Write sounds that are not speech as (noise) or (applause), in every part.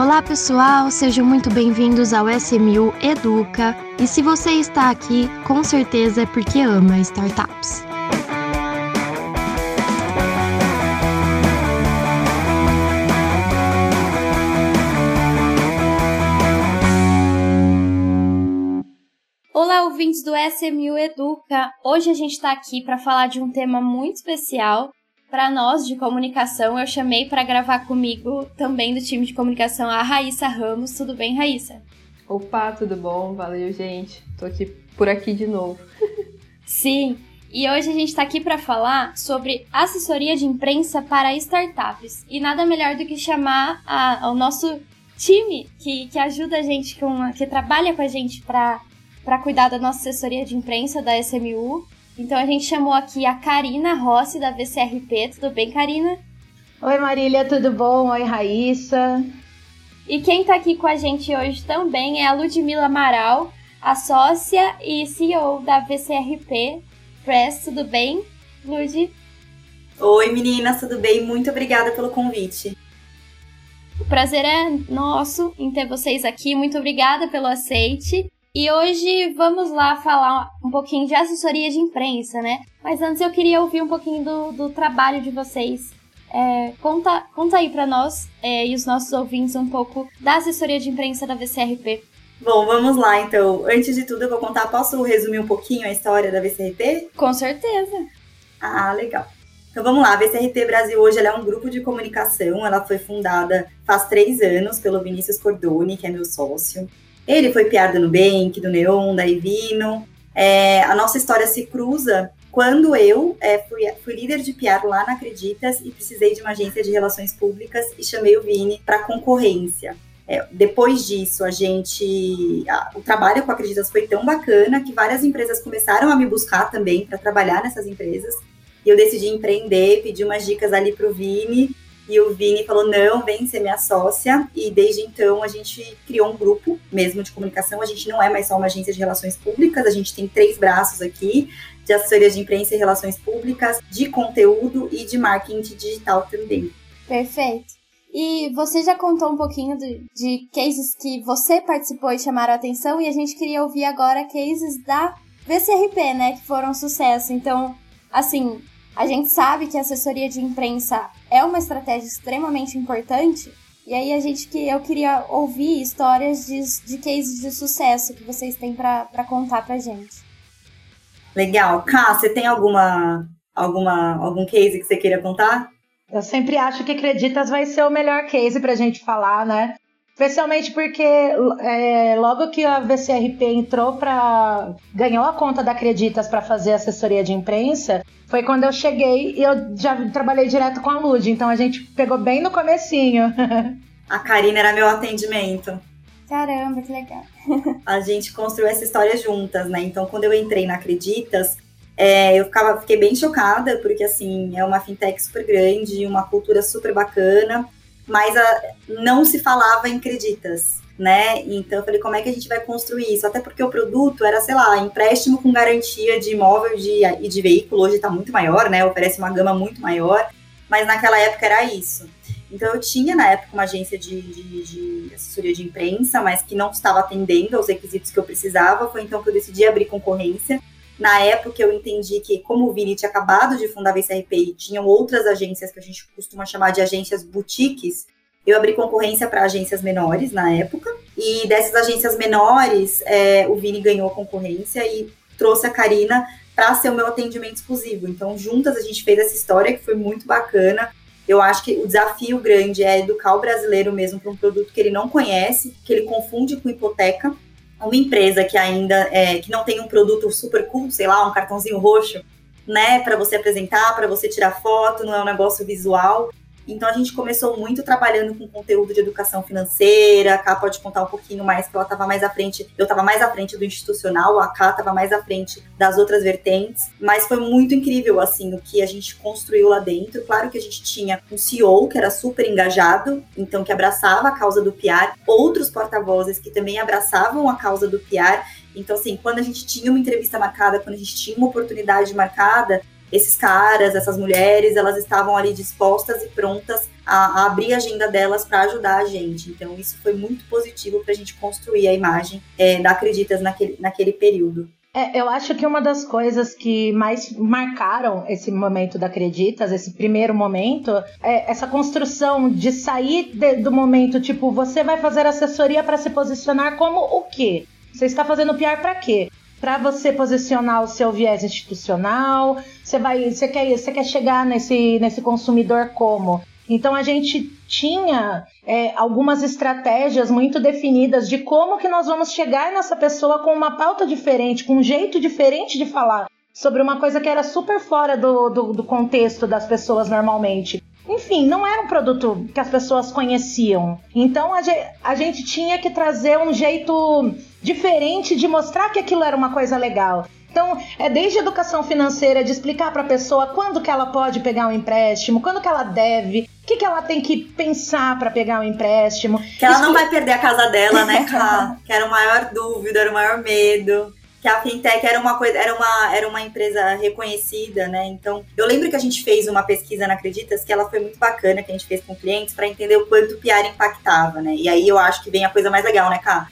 Olá pessoal, sejam muito bem-vindos ao SMU Educa. E se você está aqui, com certeza é porque ama startups. Olá, ouvintes do SMU Educa! Hoje a gente está aqui para falar de um tema muito especial para nós de comunicação, eu chamei para gravar comigo também do time de comunicação a Raíssa Ramos. Tudo bem, Raíssa? Opa, tudo bom? Valeu, gente. Tô aqui por aqui de novo. Sim. E hoje a gente está aqui para falar sobre assessoria de imprensa para startups. E nada melhor do que chamar a, o nosso time que, que ajuda a gente, com, que trabalha com a gente para cuidar da nossa assessoria de imprensa da SMU então a gente chamou aqui a Karina Rossi, da VCRP. Tudo bem, Karina? Oi, Marília, tudo bom? Oi, Raíssa. E quem está aqui com a gente hoje também é a Ludmila Amaral, a sócia e CEO da VCRP Press. Tudo bem, Lud? Oi, meninas, tudo bem? Muito obrigada pelo convite. O prazer é nosso em ter vocês aqui. Muito obrigada pelo aceite. E hoje vamos lá falar um pouquinho de assessoria de imprensa, né? Mas antes eu queria ouvir um pouquinho do, do trabalho de vocês. É, conta, conta aí para nós é, e os nossos ouvintes um pouco da assessoria de imprensa da VCRP. Bom, vamos lá então. Antes de tudo, eu vou contar. Posso resumir um pouquinho a história da VCRP? Com certeza. Ah, legal. Então vamos lá, a VCRP Brasil hoje é um grupo de comunicação. Ela foi fundada faz três anos pelo Vinícius Cordoni, que é meu sócio. Ele foi PR do Nubank, do Neon, da Evino. É, a nossa história se cruza quando eu é, fui, fui, líder de PR lá na Acreditas e precisei de uma agência de relações públicas e chamei o Vini para concorrência. É, depois disso, a gente. A, o trabalho com a Acreditas foi tão bacana que várias empresas começaram a me buscar também para trabalhar nessas empresas. E eu decidi empreender, pedi umas dicas ali para o Vini e o Vini falou: não, vem ser minha sócia. E desde então a gente criou um grupo mesmo de comunicação. A gente não é mais só uma agência de relações públicas, a gente tem três braços aqui: de assessoria de imprensa e relações públicas, de conteúdo e de marketing digital também. Perfeito. E você já contou um pouquinho de, de cases que você participou e chamaram a atenção, e a gente queria ouvir agora cases da VCRP, né, que foram um sucesso. Então, assim, a gente sabe que a assessoria de imprensa é uma estratégia extremamente importante. E aí a gente que eu queria ouvir histórias de, de cases de sucesso que vocês têm para contar pra gente. Legal. Ká, você tem alguma, alguma algum case que você queira contar? Eu sempre acho que Acreditas vai ser o melhor case pra gente falar, né? Especialmente porque é, logo que a VCRP entrou para ganhou a conta da Acreditas para fazer assessoria de imprensa, foi quando eu cheguei e eu já trabalhei direto com a Lud, então a gente pegou bem no comecinho. (laughs) A Karina era meu atendimento. Caramba, que legal. (laughs) a gente construiu essa história juntas, né? Então, quando eu entrei na Acreditas, é, eu ficava, fiquei bem chocada, porque assim, é uma fintech super grande, uma cultura super bacana mas a, não se falava em creditas, né? Então eu falei, como é que a gente vai construir isso? Até porque o produto era, sei lá, empréstimo com garantia de imóvel de, e de veículo, hoje está muito maior, né? Oferece uma gama muito maior, mas naquela época era isso. Então eu tinha na época uma agência de, de, de, assessoria de imprensa, mas que não estava atendendo aos requisitos que eu precisava. Foi então que eu decidi abrir concorrência. Na época eu entendi que, como o Vini tinha acabado de fundar a VCRP e tinham outras agências que a gente costuma chamar de agências boutiques, eu abri concorrência para agências menores na época. E dessas agências menores, é, o Vini ganhou a concorrência e trouxe a Karina para ser o meu atendimento exclusivo. Então, juntas a gente fez essa história que foi muito bacana. Eu acho que o desafio grande é educar o brasileiro mesmo para um produto que ele não conhece, que ele confunde com hipoteca uma empresa que ainda é, que não tem um produto super cool, sei lá, um cartãozinho roxo, né, para você apresentar, para você tirar foto, não é um negócio visual. Então a gente começou muito trabalhando com conteúdo de educação financeira. A Cá pode contar um pouquinho mais, porque ela estava mais à frente, eu estava mais à frente do institucional, a Cá estava mais à frente das outras vertentes. Mas foi muito incrível assim o que a gente construiu lá dentro. Claro que a gente tinha um CEO que era super engajado, então que abraçava a causa do PR, outros porta-vozes que também abraçavam a causa do PR. Então, assim, quando a gente tinha uma entrevista marcada, quando a gente tinha uma oportunidade marcada, esses caras, essas mulheres, elas estavam ali dispostas e prontas a, a abrir a agenda delas para ajudar a gente. Então, isso foi muito positivo para a gente construir a imagem é, da Acreditas naquele, naquele período. É, eu acho que uma das coisas que mais marcaram esse momento da Acreditas, esse primeiro momento, é essa construção de sair de, do momento tipo, você vai fazer assessoria para se posicionar como o quê? Você está fazendo PR para quê? Para você posicionar o seu viés institucional, você vai, você quer, você quer chegar nesse, nesse consumidor como? Então a gente tinha é, algumas estratégias muito definidas de como que nós vamos chegar nessa pessoa com uma pauta diferente, com um jeito diferente de falar sobre uma coisa que era super fora do, do, do contexto das pessoas normalmente. Enfim, não era um produto que as pessoas conheciam. Então a gente, a gente tinha que trazer um jeito diferente de mostrar que aquilo era uma coisa legal. Então, é desde educação financeira, de explicar para a pessoa quando que ela pode pegar um empréstimo, quando que ela deve, o que, que ela tem que pensar para pegar um empréstimo. Que ela não vai perder a casa dela, né, (laughs) Ká? que era o maior dúvida, era o maior medo que a fintech era uma coisa, era uma, era uma empresa reconhecida, né? Então, eu lembro que a gente fez uma pesquisa na Acreditas que ela foi muito bacana, que a gente fez com clientes para entender o quanto o PR impactava, né? E aí eu acho que vem a coisa mais legal, né, Ká?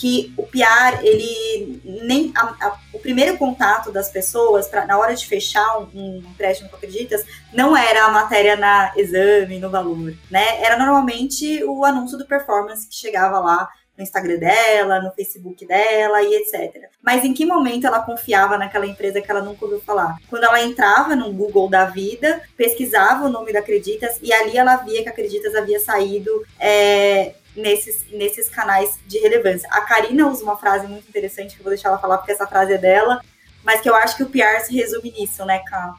Que o PR, ele nem a, a, o primeiro contato das pessoas pra, na hora de fechar um, um empréstimo com acreditas não era a matéria na exame, no valor, né? Era normalmente o anúncio do performance que chegava lá no Instagram dela, no Facebook dela e etc. Mas em que momento ela confiava naquela empresa que ela nunca ouviu falar? Quando ela entrava no Google da vida, pesquisava o nome da Acreditas e ali ela via que a Acreditas havia saído é, nesses, nesses canais de relevância. A Karina usa uma frase muito interessante, que eu vou deixar ela falar porque essa frase é dela, mas que eu acho que o PR se resume nisso, né, Ká?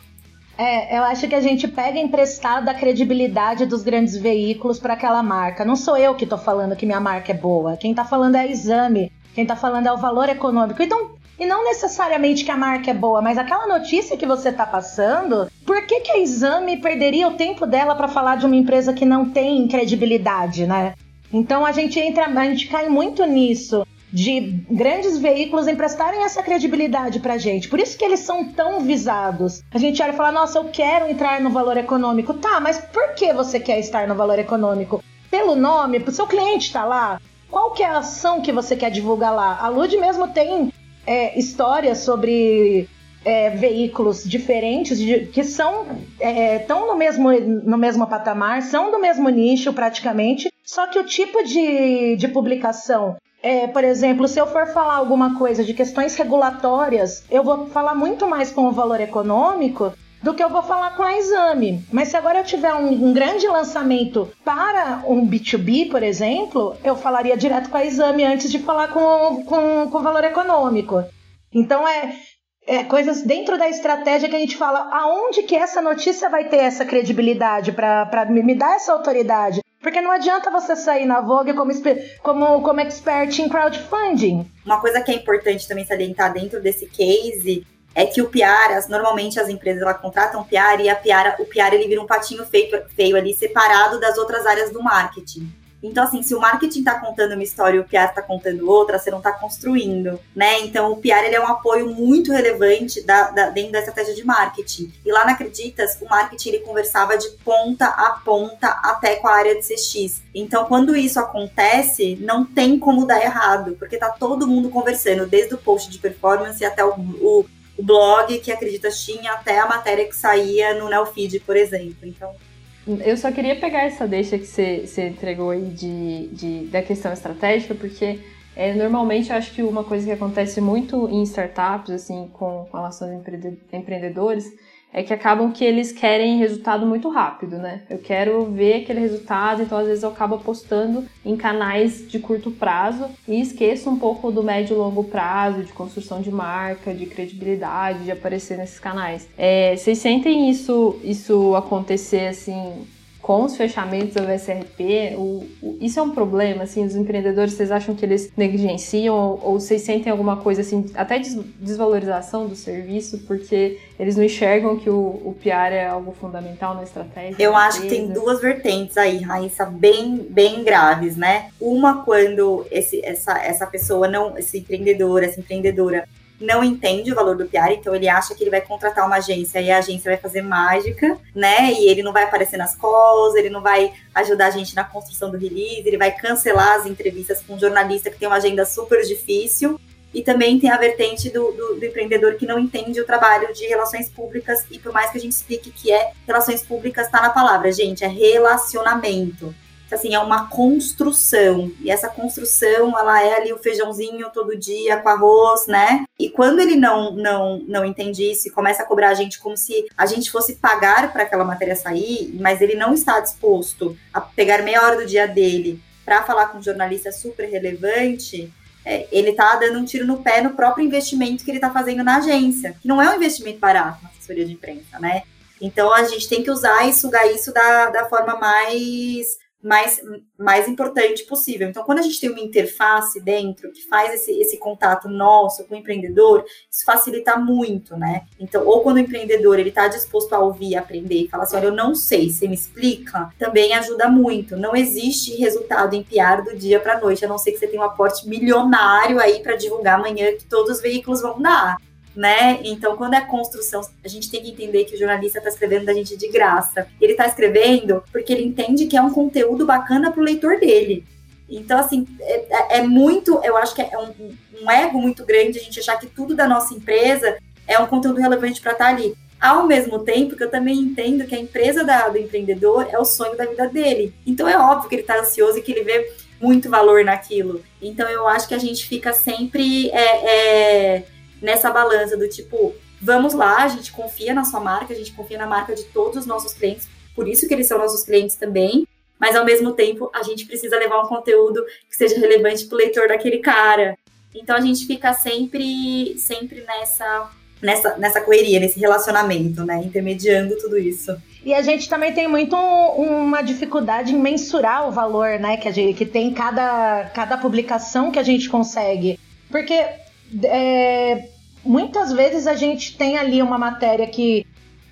É, eu acho que a gente pega emprestado a credibilidade dos grandes veículos para aquela marca. Não sou eu que estou falando que minha marca é boa. Quem está falando é a exame. Quem está falando é o valor econômico. Então, e não necessariamente que a marca é boa, mas aquela notícia que você está passando, por que, que a exame perderia o tempo dela para falar de uma empresa que não tem credibilidade, né? Então a gente entra, a gente cai muito nisso de grandes veículos emprestarem essa credibilidade pra gente. Por isso que eles são tão visados. A gente olha e fala: "Nossa, eu quero entrar no valor econômico". Tá, mas por que você quer estar no valor econômico? Pelo nome, o seu cliente está lá. Qual que é a ação que você quer divulgar lá? A Lud mesmo tem é, histórias sobre é, veículos diferentes de, que são estão é, no mesmo no mesmo patamar, são do mesmo nicho praticamente, só que o tipo de, de publicação é, por exemplo, se eu for falar alguma coisa de questões regulatórias, eu vou falar muito mais com o valor econômico do que eu vou falar com a exame. Mas se agora eu tiver um, um, grande lançamento para um B2B, por exemplo, eu falaria direto com a exame antes de falar com, com, com o valor econômico. Então é, é, coisas dentro da estratégia que a gente fala aonde que essa notícia vai ter essa credibilidade para me, dar essa autoridade. Porque não adianta você sair na Vogue como, como, como expert em crowdfunding. Uma coisa que é importante também salientar dentro desse case é que o PR, as, normalmente as empresas ela contratam PR e a PR, o PR ele vira um patinho feio, feio ali, separado das outras áreas do marketing. Então, assim, se o marketing está contando uma história e o PR está contando outra, você não está construindo, né? Então, o PR ele é um apoio muito relevante da, da, dentro da estratégia de marketing. E lá na Acreditas, o marketing ele conversava de ponta a ponta até com a área de CX. Então, quando isso acontece, não tem como dar errado, porque tá todo mundo conversando, desde o post de performance até o, o, o blog que Acreditas tinha, até a matéria que saía no Neofeed, por exemplo. Então, eu só queria pegar essa deixa que você, entregou aí de, de, da questão estratégica, porque é, normalmente eu acho que uma coisa que acontece muito em startups, assim, com relação aos empreendedores, é que acabam que eles querem resultado muito rápido, né? Eu quero ver aquele resultado, então às vezes eu acabo apostando em canais de curto prazo e esqueço um pouco do médio e longo prazo, de construção de marca, de credibilidade, de aparecer nesses canais. É, vocês sentem isso, isso acontecer assim com os fechamentos da VSRP, o, o, isso é um problema, assim, os empreendedores, vocês acham que eles negligenciam ou, ou vocês sentem alguma coisa, assim, até des, desvalorização do serviço, porque eles não enxergam que o, o PR é algo fundamental na estratégia? Eu acho que tem duas vertentes aí, Raíssa, bem, bem graves, né? Uma, quando esse, essa, essa pessoa não, esse empreendedor, essa empreendedora, não entende o valor do PR, então ele acha que ele vai contratar uma agência e a agência vai fazer mágica, né? E ele não vai aparecer nas calls, ele não vai ajudar a gente na construção do release, ele vai cancelar as entrevistas com um jornalista que tem uma agenda super difícil. E também tem a vertente do, do, do, empreendedor que não entende o trabalho de relações públicas, e por mais que a gente explique que é relações públicas, está na palavra, gente, é relacionamento assim, é uma construção. E essa construção, ela é ali o feijãozinho todo dia com arroz, né? E quando ele não não não entende isso e começa a cobrar a gente como se a gente fosse pagar para aquela matéria sair, mas ele não está disposto a pegar meia hora do dia dele para falar com um jornalista super relevante, é, ele está dando um tiro no pé no próprio investimento que ele está fazendo na agência, que não é um investimento barato na assessoria de imprensa, né? Então a gente tem que usar e sugar isso da, da forma mais mais, mais importante possível. Então, quando a gente tem uma interface dentro que faz esse, esse contato nosso com o empreendedor, isso facilita muito, né? Então, ou quando o empreendedor ele está disposto a ouvir, aprender e falar assim, olha, eu não sei, você me explica, também ajuda muito. Não existe resultado em PR do dia para noite, a não ser que você tenha um aporte milionário aí para divulgar amanhã que todos os veículos vão dar né? Então, quando é construção, a gente tem que entender que o jornalista está escrevendo da gente de graça. Ele está escrevendo porque ele entende que é um conteúdo bacana para o leitor dele. Então, assim, é, é, é, muito, eu acho que é um, um, ego muito grande a gente achar que tudo da nossa empresa é um conteúdo relevante para estar tá ali. Ao mesmo tempo que eu também entendo que a empresa da, do empreendedor é o sonho da vida dele. Então, é óbvio que ele está ansioso e que ele vê muito valor naquilo. Então, eu acho que a gente fica sempre. É, é nessa balança do tipo, vamos lá, a gente confia na sua marca, a gente confia na marca de todos os nossos clientes, por isso que eles são nossos clientes também, mas ao mesmo tempo a gente precisa levar um conteúdo que seja relevante para o leitor daquele cara. Então a gente fica sempre, sempre nessa, nessa, nessa correria, nesse relacionamento, né? Intermediando tudo isso. E a gente também tem muito uma dificuldade em mensurar o valor, né? Que, a gente, que tem cada, cada publicação que a gente consegue. Porque é, muitas vezes a gente tem ali uma matéria que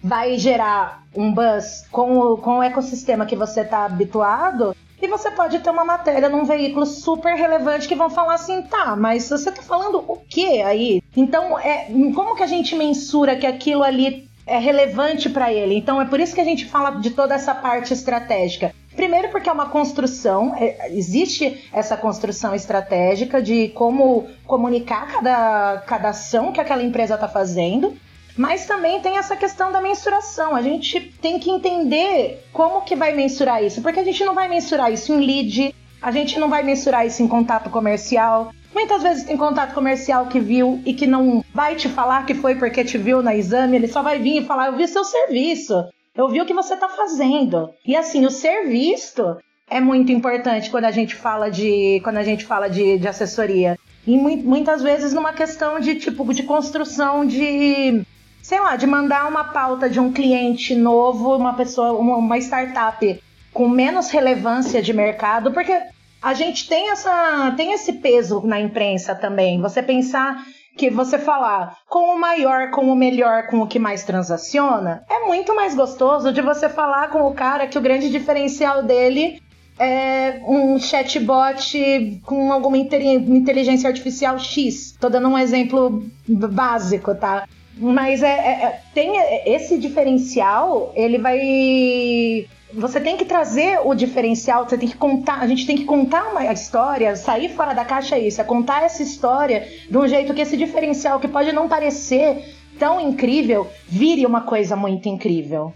vai gerar um buzz com o, com o ecossistema que você está habituado. E você pode ter uma matéria num veículo super relevante que vão falar assim, tá, mas você tá falando o que aí? Então, é, como que a gente mensura que aquilo ali é relevante para ele? Então, é por isso que a gente fala de toda essa parte estratégica. Primeiro, porque é uma construção, é, existe essa construção estratégica de como comunicar cada, cada ação que aquela empresa está fazendo. Mas também tem essa questão da mensuração. A gente tem que entender como que vai mensurar isso, porque a gente não vai mensurar isso em lead, a gente não vai mensurar isso em contato comercial. Muitas vezes tem contato comercial que viu e que não vai te falar que foi porque te viu na exame, ele só vai vir e falar: Eu vi seu serviço. Eu vi o que você está fazendo. E assim, o ser visto é muito importante quando a gente fala de quando a gente fala de, de assessoria. E muitas vezes numa questão de tipo de construção de sei lá, de mandar uma pauta de um cliente novo, uma pessoa, uma, uma startup com menos relevância de mercado, porque a gente tem essa tem esse peso na imprensa também. Você pensar que você falar com o maior, com o melhor, com o que mais transaciona, é muito mais gostoso de você falar com o cara que o grande diferencial dele é um chatbot com alguma inteligência artificial X. Tô dando um exemplo básico, tá? Mas é, é, é tem esse diferencial, ele vai você tem que trazer o diferencial, você tem que contar, a gente tem que contar uma história, sair fora da caixa é isso, é contar essa história de um jeito que esse diferencial que pode não parecer tão incrível, vire uma coisa muito incrível.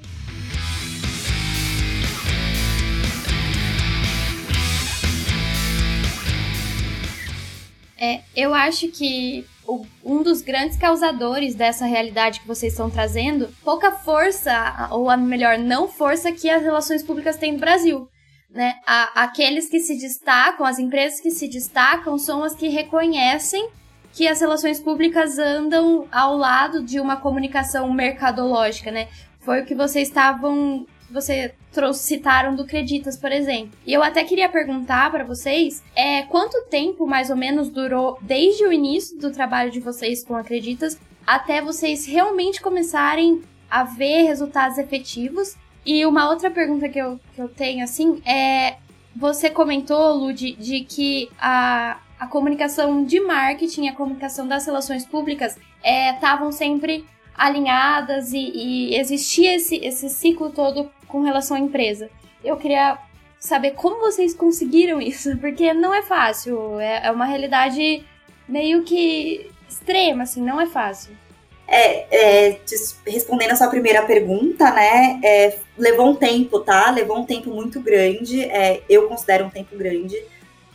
É, eu acho que um dos grandes causadores dessa realidade que vocês estão trazendo, pouca força, ou a melhor, não força que as relações públicas têm no Brasil. Né? Aqueles que se destacam, as empresas que se destacam, são as que reconhecem que as relações públicas andam ao lado de uma comunicação mercadológica, né? Foi o que vocês estavam você trouxe, citaram do Creditas, por exemplo. E eu até queria perguntar para vocês, é, quanto tempo mais ou menos durou desde o início do trabalho de vocês com Acreditas até vocês realmente começarem a ver resultados efetivos? E uma outra pergunta que eu, que eu tenho, assim, é... Você comentou, Lu, de, de que a, a comunicação de marketing, a comunicação das relações públicas estavam é, sempre alinhadas e, e existia esse, esse ciclo todo com relação à empresa. Eu queria saber como vocês conseguiram isso, (laughs) porque não é fácil, é, é uma realidade meio que extrema, assim, não é fácil. É, é, respondendo a sua primeira pergunta, né? É, levou um tempo, tá? Levou um tempo muito grande. É, eu considero um tempo grande,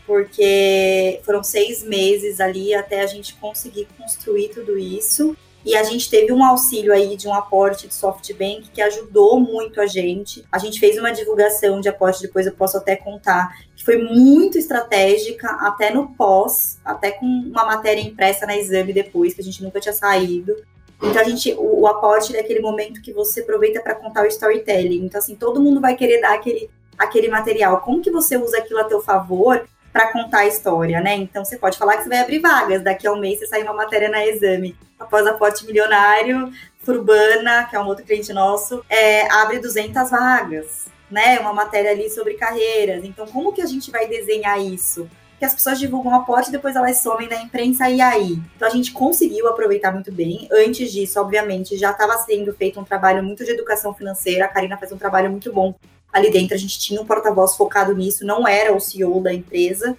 porque foram seis meses ali até a gente conseguir construir tudo isso. E a gente teve um auxílio aí de um aporte de SoftBank que ajudou muito a gente. A gente fez uma divulgação de aporte, depois eu posso até contar, que foi muito estratégica, até no pós, até com uma matéria impressa na exame depois, que a gente nunca tinha saído. Então a gente, o, o aporte é aquele momento que você aproveita para contar o storytelling. Então assim, todo mundo vai querer dar aquele aquele material. Como que você usa aquilo a teu favor para contar a história, né? Então você pode falar que você vai abrir vagas, daqui a um mês você sai uma matéria na exame. Após aporte milionário, Furbana, que é um outro cliente nosso, é, abre 200 vagas, né? Uma matéria ali sobre carreiras. Então como que a gente vai desenhar isso? que as pessoas divulgam o aporte e depois elas somem na imprensa e aí. Então a gente conseguiu aproveitar muito bem. Antes disso, obviamente, já estava sendo feito um trabalho muito de educação financeira. A Karina faz um trabalho muito bom ali dentro. A gente tinha um porta-voz focado nisso, não era o CEO da empresa.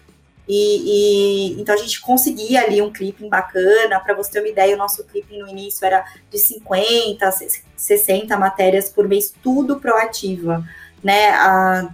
E, e, então a gente conseguia ali um clipping bacana. Para você ter uma ideia, o nosso clipping no início era de 50, 60 matérias por mês, tudo proativa né? A,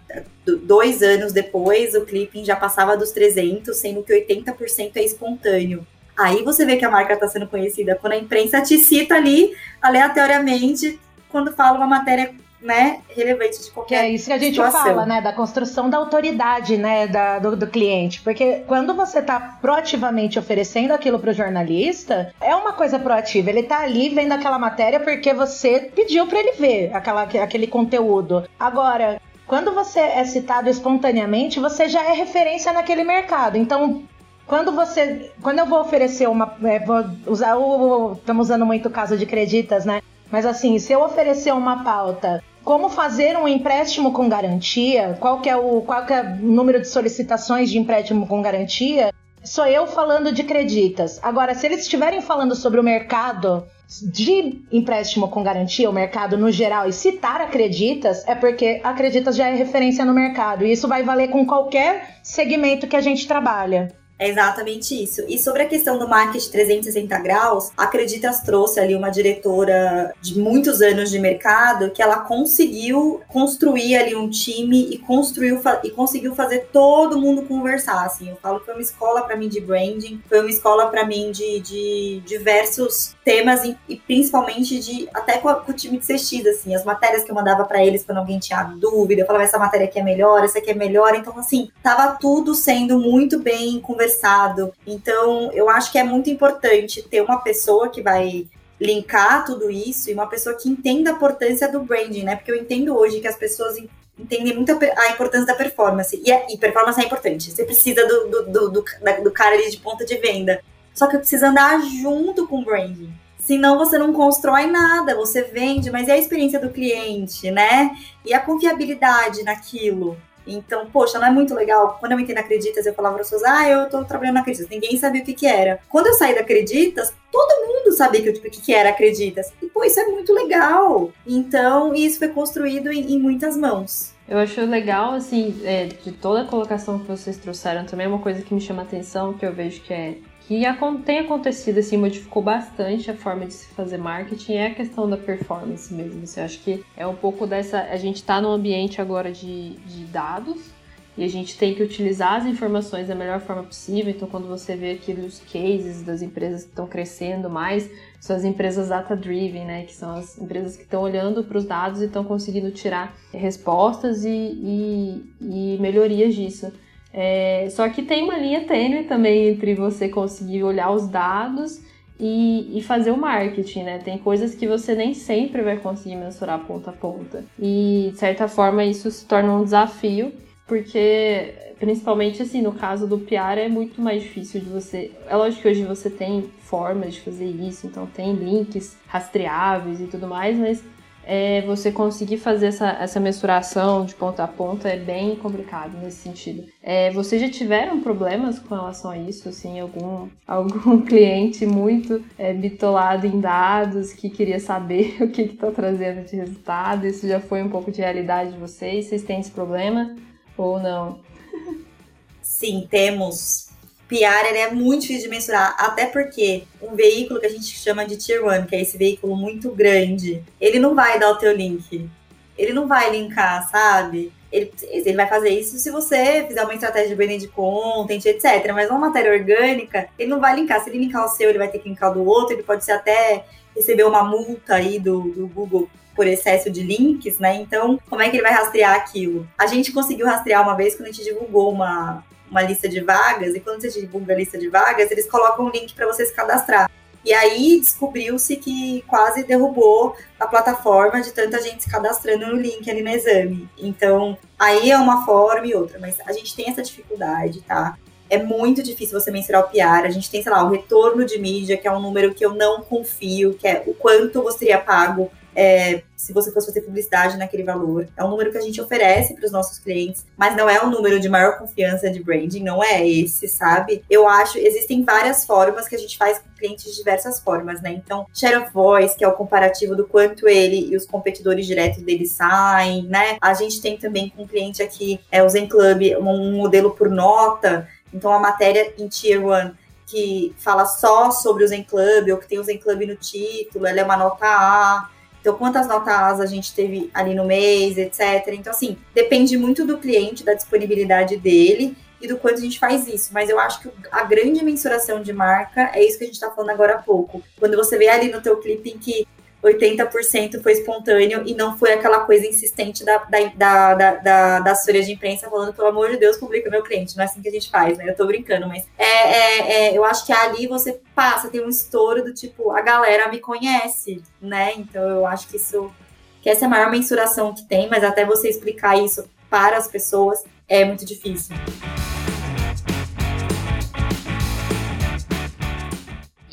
dois anos depois, o clipping já passava dos 300, sendo que 80% é espontâneo. Aí você vê que a marca está sendo conhecida quando a imprensa te cita ali aleatoriamente quando fala uma matéria né, relevante de qualquer que é isso que a gente situação. fala, né, da construção da autoridade, né, da, do, do cliente, porque quando você está proativamente oferecendo aquilo para o jornalista, é uma coisa proativa, ele está ali vendo aquela matéria porque você pediu para ele ver aquela, aquele conteúdo. Agora, quando você é citado espontaneamente, você já é referência naquele mercado. Então, quando você, quando eu vou oferecer uma, é, vou usar o, estamos usando muito o caso de creditas, né? Mas assim, se eu oferecer uma pauta como fazer um empréstimo com garantia, qual que é o qual que é o número de solicitações de empréstimo com garantia, sou eu falando de creditas. Agora, se eles estiverem falando sobre o mercado de empréstimo com garantia, o mercado no geral, e citar acreditas, é porque acreditas já é referência no mercado. E isso vai valer com qualquer segmento que a gente trabalha. É exatamente isso. E sobre a questão do marketing 360 graus, a Acreditas trouxe ali uma diretora de muitos anos de mercado que ela conseguiu construir ali um time e construiu e conseguiu fazer todo mundo conversar. Assim, eu falo que foi uma escola para mim de branding, foi uma escola para mim de, de diversos temas e, e principalmente de até com, a, com, o time de CX, assim, as matérias que eu mandava para eles quando alguém tinha dúvida, eu falava essa matéria aqui é melhor, essa aqui é melhor, então assim, tava tudo sendo muito bem conversado conversado. Então, eu acho que é muito importante ter uma pessoa que vai linkar tudo isso e uma pessoa que entenda a importância do branding, né? Porque eu entendo hoje que as pessoas entendem muito a importância da performance. E, é, e performance é importante. Você precisa do, do, do, do, do cara ali de ponta de venda. Só que precisa andar junto com o branding. Senão você não constrói nada, você vende, mas é a experiência do cliente, né? E a confiabilidade naquilo. Então, poxa, não é muito legal. Quando eu entrei na Acreditas, eu falava para as pessoas, ah, eu tô trabalhando na Acreditas. Ninguém sabia o que que era. Quando eu saí da Acreditas, todo mundo sabia que, tipo, o que, que era Acreditas. E, pô, isso é muito legal. Então, isso foi construído em, em muitas mãos. Eu acho legal, assim, é, de toda a colocação que vocês trouxeram, também é uma coisa que me chama atenção, que eu vejo que é que tem acontecido, assim, modificou bastante a forma de se fazer marketing é a questão da performance mesmo. Assim, eu acho que é um pouco dessa. A gente está num ambiente agora de, de dados e a gente tem que utilizar as informações da melhor forma possível. Então, quando você vê aqueles cases das empresas que estão crescendo mais, são as empresas data-driven, né? Que são as empresas que estão olhando para os dados e estão conseguindo tirar respostas e, e, e melhorias disso. É, só que tem uma linha tênue também entre você conseguir olhar os dados e, e, fazer o marketing, né? Tem coisas que você nem sempre vai conseguir mensurar ponta a ponta. E, de certa forma, isso se torna um desafio, porque, principalmente assim, no caso do PR, é muito mais difícil de você. É lógico que hoje você tem formas de fazer isso, então tem links rastreáveis e tudo mais, mas é, você conseguir fazer essa, essa mensuração de ponta a ponta é bem complicado nesse sentido. É, vocês já tiveram problemas com relação a isso? Assim, algum, (laughs) algum cliente muito é, bitolado em dados que queria saber (laughs) o que está trazendo de resultado? Isso já foi um pouco de realidade de vocês? Vocês têm esse problema ou não? Sim, temos. PR é muito difícil de mensurar, até porque um veículo que a gente chama de Tier 1, que é esse veículo muito grande, ele não vai dar o teu link. Ele não vai linkar, sabe? Ele, ele vai fazer isso se você fizer uma estratégia de branding de content, etc. Mas uma matéria orgânica, ele não vai linkar. Se ele linkar o seu, ele vai ter que linkar o do outro. Ele pode ser até receber uma multa aí do, do Google por excesso de links, né? Então, como é que ele vai rastrear aquilo? A gente conseguiu rastrear uma vez quando a gente divulgou uma, uma lista de vagas, e quando você divulga a lista de vagas, eles colocam um link para você se cadastrar. E aí descobriu-se que quase derrubou a plataforma de tanta gente se cadastrando no link ali no exame. Então, aí é uma forma e outra, mas a gente tem essa dificuldade, tá? É muito difícil você mensurar o PR. A gente tem, sei lá, o retorno de mídia, que é um número que eu não confio, que é o quanto você teria pago é, se você fosse fazer publicidade naquele valor. É um número que a gente oferece para os nossos clientes, mas não é um número de maior confiança de branding, não é esse, sabe? Eu acho, existem várias formas que a gente faz com clientes de diversas formas, né? Então, share of voice, que é o comparativo do quanto ele e os competidores diretos dele saem, né? A gente tem também com um cliente aqui, é o Zen Club, um modelo por nota. Então, a matéria em Tier 1 que fala só sobre o Zen Club ou que tem o Zen Club no título, ela é uma nota A. Então, quantas notas a gente teve ali no mês, etc. Então, assim, depende muito do cliente, da disponibilidade dele e do quanto a gente faz isso. Mas eu acho que a grande mensuração de marca é isso que a gente está falando agora há pouco. Quando você vê ali no teu clipe em que 80% foi espontâneo e não foi aquela coisa insistente da, da, da, da, da assessoria de imprensa falando, pelo amor de Deus, publica meu cliente. Não é assim que a gente faz, né? Eu tô brincando, mas é, é, é, eu acho que ali você passa, tem um estouro do tipo, a galera me conhece, né? Então eu acho que isso, que essa é a maior mensuração que tem, mas até você explicar isso para as pessoas é muito difícil.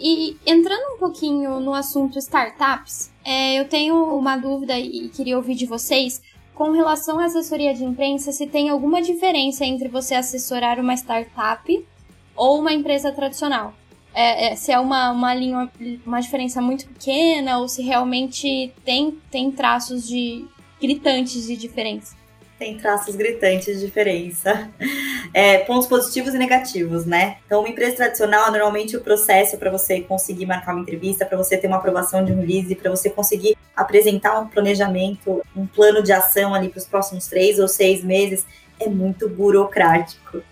E entrando um pouquinho no assunto startups, é, eu tenho uma dúvida e queria ouvir de vocês com relação à assessoria de imprensa, se tem alguma diferença entre você assessorar uma startup ou uma empresa tradicional. É, é, se é uma, uma linha, uma diferença muito pequena ou se realmente tem, tem traços de gritantes de diferença tem traços gritantes de diferença. É, pontos positivos e negativos, né? Então, uma empresa tradicional, normalmente o processo para você conseguir marcar uma entrevista, para você ter uma aprovação de um release, para você conseguir apresentar um planejamento, um plano de ação ali para os próximos três ou seis meses, é muito burocrático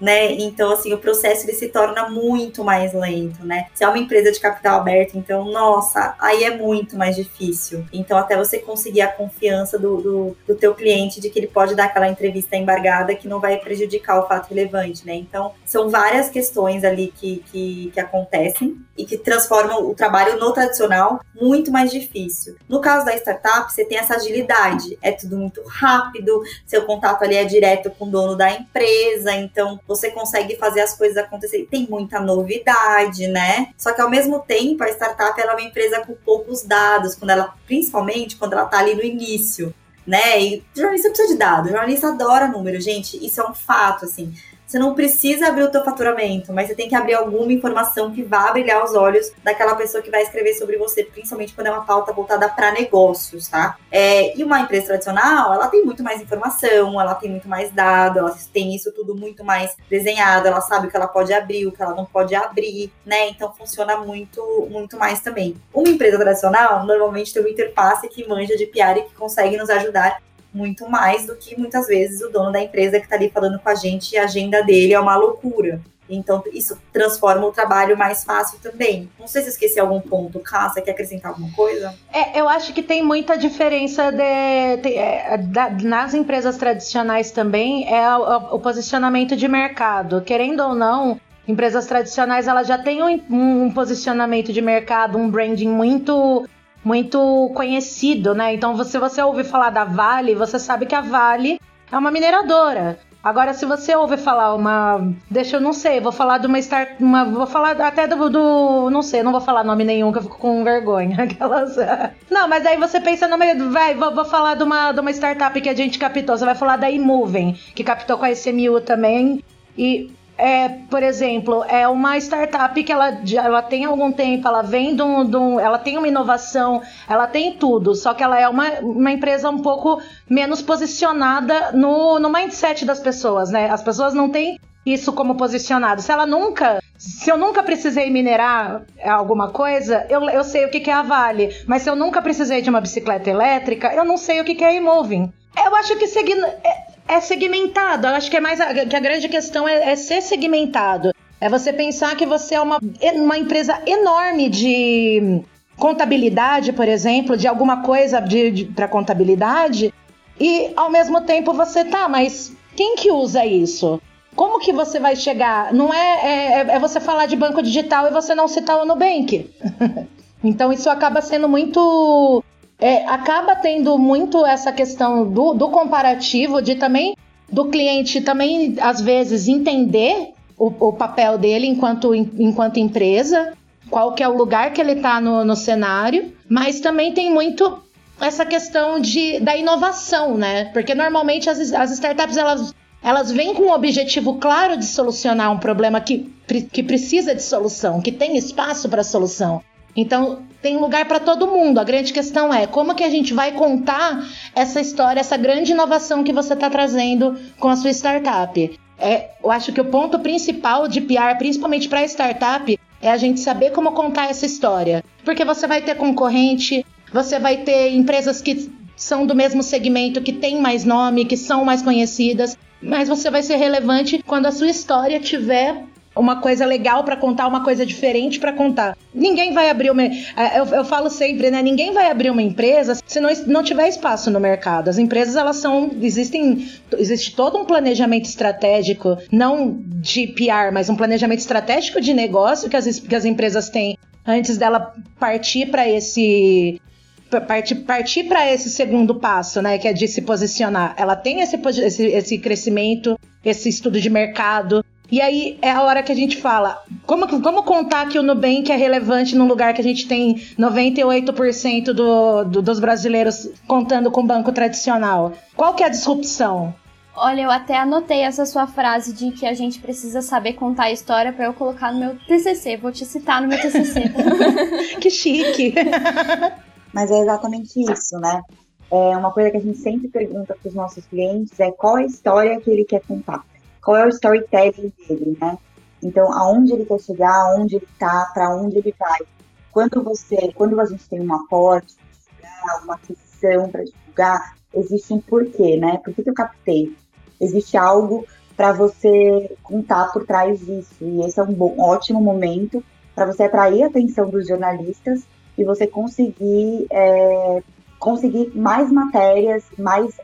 né? Então, assim, o processo ele se torna muito mais lento, né? Se é uma empresa de capital aberto, então, nossa, aí é muito mais difícil. Então, até você conseguir a confiança do, do, do teu cliente de que ele pode dar aquela entrevista embargada que não vai prejudicar o fato relevante, né? Então, são várias questões ali que, que, que acontecem e que transformam o trabalho no tradicional muito mais difícil. No caso da startup, você tem essa agilidade, é tudo muito rápido, seu contato ali é direto com o dono da empresa, então você consegue fazer as coisas acontecerem. Tem muita novidade, né? Só que ao mesmo tempo, a startup ela é uma empresa com poucos dados, quando ela, principalmente quando ela está ali no início. Né? E jornalista precisa de dados, jornalista adora número, gente. Isso é um fato, assim. Você não precisa abrir o teu faturamento, mas você tem que abrir alguma informação que vá brilhar os olhos daquela pessoa que vai escrever sobre você, principalmente quando é uma pauta voltada para negócios, tá? É, e uma empresa tradicional, ela tem muito mais informação, ela tem muito mais dado, ela tem isso tudo muito mais desenhado, ela sabe o que ela pode abrir, o que ela não pode abrir, né? Então funciona muito, muito mais também. Uma empresa tradicional normalmente tem uma interface que manja de PR e que consegue nos ajudar muito mais do que muitas vezes o dono da empresa que está ali falando com a gente e a agenda dele é uma loucura. Então, isso transforma o trabalho mais fácil também. Não sei se esqueci algum ponto. Cássia, quer acrescentar alguma coisa? É, eu acho que tem muita diferença de, de, é, da, nas empresas tradicionais também, é o, o, posicionamento de mercado. Querendo ou não, empresas tradicionais elas já têm um, um posicionamento de mercado, um branding muito muito conhecido, né? Então, se você ouve falar da Vale, você sabe que a Vale é uma mineradora. Agora, se você ouve falar uma. Deixa eu não sei, vou falar de uma start. Uma, vou falar até do, do. Não sei, não vou falar nome nenhum, que eu fico com vergonha. (laughs) Aquelas. Não, mas aí você pensa no meio. Vai, vou, vou falar de uma, de uma startup que a gente captou. Você vai falar da Imovem, que captou com a SMU também. E é, por exemplo, é uma startup que ela, ela tem algum tempo, ela vem de um, de um, ela tem uma inovação, ela tem tudo, só que ela é uma, uma empresa um pouco menos posicionada no, no mindset das pessoas, né? As pessoas não têm isso como posicionado. Se ela nunca, se eu nunca precisei minerar alguma coisa, eu, eu sei o que, que é a Vale, mas se eu nunca precisei de uma bicicleta elétrica, eu não sei o que, que é a Imoving. Eu acho que seguindo. É, é segmentado. Eu acho que é mais a, que a grande questão é, é, ser segmentado. É você pensar que você é uma, uma empresa enorme de contabilidade, por exemplo, de alguma coisa de, de para contabilidade, e ao mesmo tempo você tá, mas quem que usa isso? Como que você vai chegar? Não é, é, é você falar de banco digital e você não citar o Nubank. (laughs) então isso acaba sendo muito é, acaba tendo muito essa questão do, do comparativo, de também do cliente também, às vezes, entender o, o papel dele enquanto, enquanto empresa, qual que é o lugar que ele está no, no cenário, mas também tem muito essa questão de, da inovação, né? Porque normalmente as, as startups elas, elas vêm com um objetivo claro de solucionar um problema que, que precisa de solução, que tem espaço para solução. Então, tem lugar para todo mundo. A grande questão é como que a gente vai contar essa história, essa grande inovação que você está trazendo com a sua startup. É, eu acho que o ponto principal de PR, principalmente para startup, é a gente saber como contar essa história. Porque você vai ter concorrente, você vai ter empresas que são do mesmo segmento, que têm mais nome, que são mais conhecidas, mas você vai ser relevante quando a sua história tiver uma coisa legal para contar, uma coisa diferente para contar. Ninguém vai abrir uma. É, eu, eu, falo sempre, né? Ninguém vai abrir uma empresa se não, não tiver espaço no mercado. As empresas, elas são. Existem. Existe todo um planejamento estratégico, não de PR, mas um planejamento estratégico de negócio que as, que as empresas têm antes dela partir para esse partir, partir para esse segundo passo, né, que é de se posicionar. Ela tem esse, esse, esse crescimento, esse estudo de mercado, e aí é a hora que a gente fala, como, como contar que o Nubank é relevante num lugar que a gente tem 98% do, do, dos brasileiros contando com banco tradicional? Qual que é a disrupção? Olha, eu até anotei essa sua frase de que a gente precisa saber contar a história para eu colocar no meu TCC. Vou te citar no meu TCC. (laughs) que chique. (laughs) Mas é exatamente isso, né? É uma coisa que a gente sempre pergunta para os nossos clientes é qual é a história que ele quer contar qual é o storytelling dele, né? Então, aonde ele quer chegar, aonde ele está, para onde ele vai. Quando você, quando a gente tem um aporte, uma aquisição para divulgar, existe um porquê, né? Por que, que eu captei? Existe algo para você contar por trás disso. E esse é um bom, ótimo momento para você atrair a atenção dos jornalistas e você conseguir é, conseguir mais matérias, mais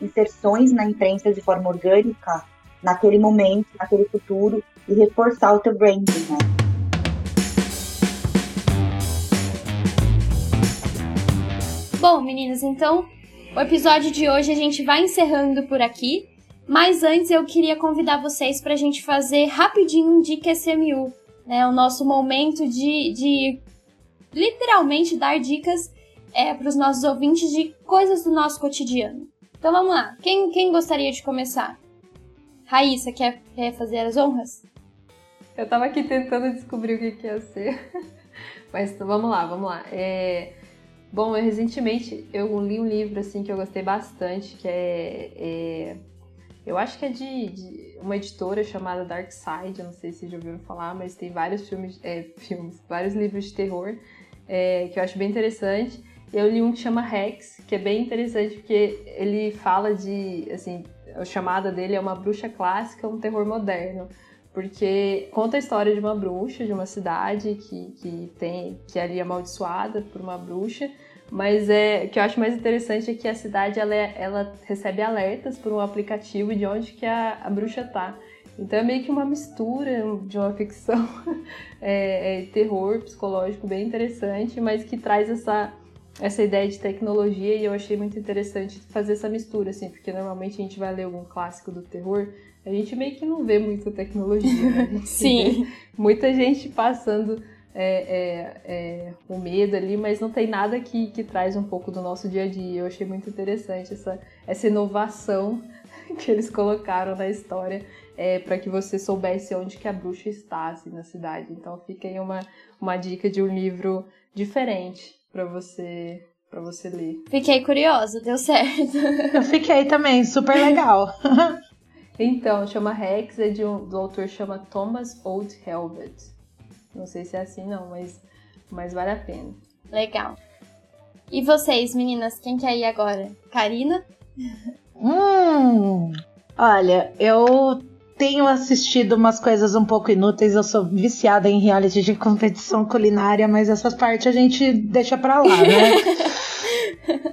inserções na imprensa de forma orgânica naquele momento, naquele futuro e reforçar o teu branding, né? Bom, meninas, então o episódio de hoje a gente vai encerrando por aqui. Mas antes eu queria convidar vocês para a gente fazer rapidinho um Dica SMU, né? O nosso momento de, de literalmente dar dicas é, para os nossos ouvintes de coisas do nosso cotidiano. Então vamos lá, quem, quem gostaria de começar? Raíssa, quer, quer fazer as honras? Eu tava aqui tentando descobrir o que, que ia ser. (laughs) Mas vamos lá, vamos lá. É... Bom, eu, recentemente eu li um livro assim que eu gostei bastante, que é, é... eu acho que é de, de, uma editora chamada Dark Side, eu não sei se já ouviram falar, mas tem vários filmes, é, filmes, vários livros de terror é, que eu acho bem interessante. Eu li um que chama Rex, que é bem interessante porque ele fala de assim a chamada dele é uma bruxa clássica, um terror moderno, porque conta a história de uma bruxa de uma cidade que, que tem que é ali amaldiçoada por uma bruxa, mas é o que eu acho mais interessante é que a cidade ela, é, ela recebe alertas por um aplicativo de onde que a, a bruxa tá. Então é meio que uma mistura de uma ficção (laughs) é, é, terror psicológico bem interessante, mas que traz essa essa ideia de tecnologia e eu achei muito interessante fazer essa mistura, assim, porque normalmente a gente vai ler algum clássico do terror, a gente meio que não vê muita tecnologia, né? (laughs) Sim. muita gente passando é, é, é, o medo ali, mas não tem nada que, que traz um pouco do nosso dia a dia. Eu achei muito interessante essa, essa inovação (laughs) que eles colocaram na história é, para que você soubesse onde que a bruxa está assim, na cidade. Então fica aí uma, uma dica de um livro diferente para você para você ler. Fiquei curiosa, deu certo. Eu fiquei também, super legal. (laughs) então, chama Rex, é de um, do autor chama Thomas Old Helvet. Não sei se é assim não, mas, mas vale a pena. Legal. E vocês, meninas, quem quer ir agora? Karina? Hum, olha, eu tenho assistido umas coisas um pouco inúteis. Eu sou viciada em reality de competição culinária, mas essas partes a gente deixa pra lá, né?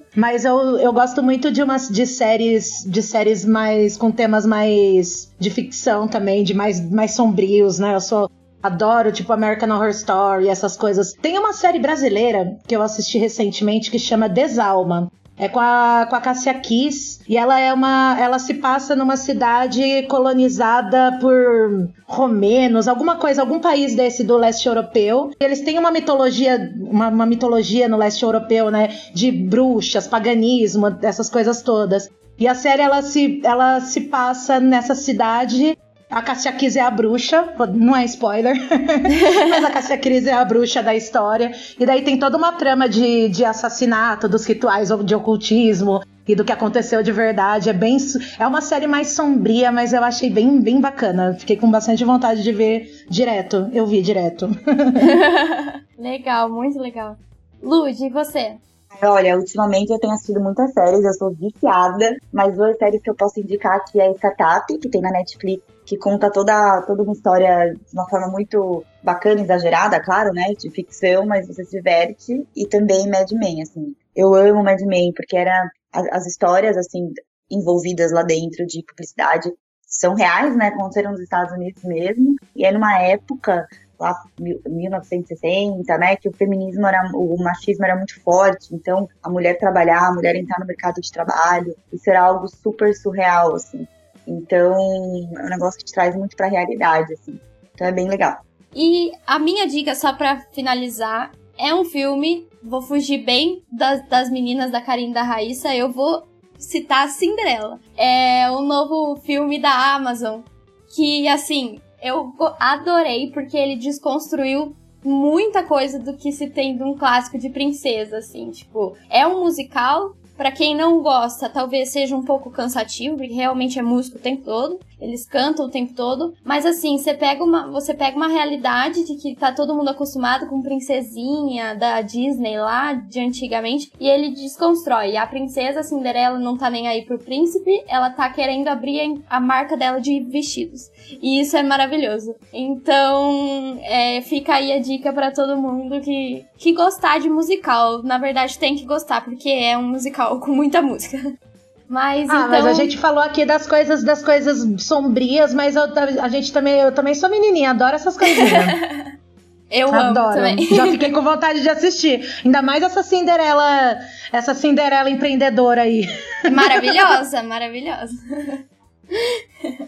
(laughs) mas eu, eu gosto muito de umas de séries de séries mais com temas mais de ficção também, de mais mais sombrios, né? Eu sou Adoro, tipo, American Horror Story, essas coisas. Tem uma série brasileira que eu assisti recentemente que chama Desalma. É com a, com a Cassia Kiss. E ela é uma. Ela se passa numa cidade colonizada por romenos, alguma coisa, algum país desse do leste europeu. Eles têm uma mitologia, uma, uma mitologia no leste europeu, né? De bruxas, paganismo, essas coisas todas. E a série ela se, ela se passa nessa cidade a Cassia Kiss é a bruxa, não é spoiler, (laughs) mas a Cassia Kiss é a bruxa da história. E daí tem toda uma trama de, de assassinato, dos rituais de ocultismo e do que aconteceu de verdade. É bem, é uma série mais sombria, mas eu achei bem, bem bacana. Fiquei com bastante vontade de ver direto. Eu vi direto. (laughs) legal, muito legal. Lud, e você? Olha, ultimamente eu tenho assistido muitas séries, eu sou viciada, mas duas séries que eu posso indicar aqui é Startup, que tem na Netflix, que conta toda, toda uma história de uma forma muito bacana, exagerada, claro, né, de ficção, mas você se diverte, e também Mad Men, assim. Eu amo Mad Men, porque era as, as histórias, assim, envolvidas lá dentro de publicidade são reais, né, aconteceram nos Estados Unidos mesmo, e é numa época lá 1960, né, que o feminismo era, o machismo era muito forte, então a mulher trabalhar, a mulher entrar no mercado de trabalho, isso era algo super surreal, assim. Então, é um negócio que te traz muito pra realidade, assim. Então é bem legal. E a minha dica, só pra finalizar, é um filme. Vou fugir bem das, das meninas da Karine da Raíssa. Eu vou citar Cinderela. É o novo filme da Amazon. Que, assim, eu adorei porque ele desconstruiu muita coisa do que se tem de um clássico de princesa, assim, tipo, é um musical, para quem não gosta, talvez seja um pouco cansativo, porque realmente é música o tempo todo. Eles cantam o tempo todo. Mas assim, você pega uma, você pega uma realidade de que tá todo mundo acostumado com princesinha da Disney lá de antigamente. E ele desconstrói. A princesa Cinderela não tá nem aí pro príncipe, ela tá querendo abrir a marca dela de vestidos. E isso é maravilhoso. Então, é, fica aí a dica para todo mundo que, que gostar de musical. Na verdade, tem que gostar, porque é um musical com muita música. Mas, ah, então... mas a gente falou aqui das coisas das coisas sombrias, mas eu, a gente também, eu também sou menininha, adoro essas coisinhas. (laughs) eu adoro. também. Já fiquei com vontade de assistir. Ainda mais essa Cinderela, essa Cinderela empreendedora aí. (laughs) Maravilhosa, maravilhosa. (laughs)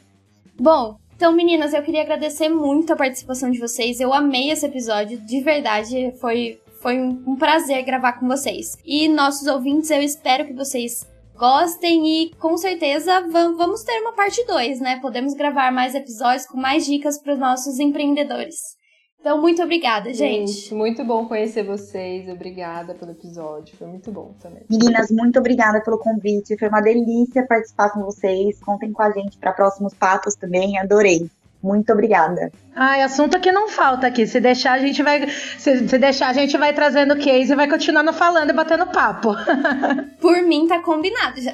Bom, então, meninas, eu queria agradecer muito a participação de vocês. Eu amei esse episódio, de verdade. Foi, foi um prazer gravar com vocês. E nossos ouvintes, eu espero que vocês gostem e com certeza vamos ter uma parte 2, né? Podemos gravar mais episódios com mais dicas para os nossos empreendedores. Então, muito obrigada, gente. gente. Muito bom conhecer vocês. Obrigada pelo episódio. Foi muito bom também. Meninas, muito obrigada pelo convite. Foi uma delícia participar com vocês. Contem com a gente para próximos papos também. Adorei. Muito obrigada. Ai, assunto que não falta aqui. Se deixar, a gente vai. Se, se deixar, a gente vai trazendo case e vai continuando falando e batendo papo. (laughs) Por mim, tá combinado já.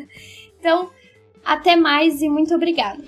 (laughs) então, até mais e muito obrigada.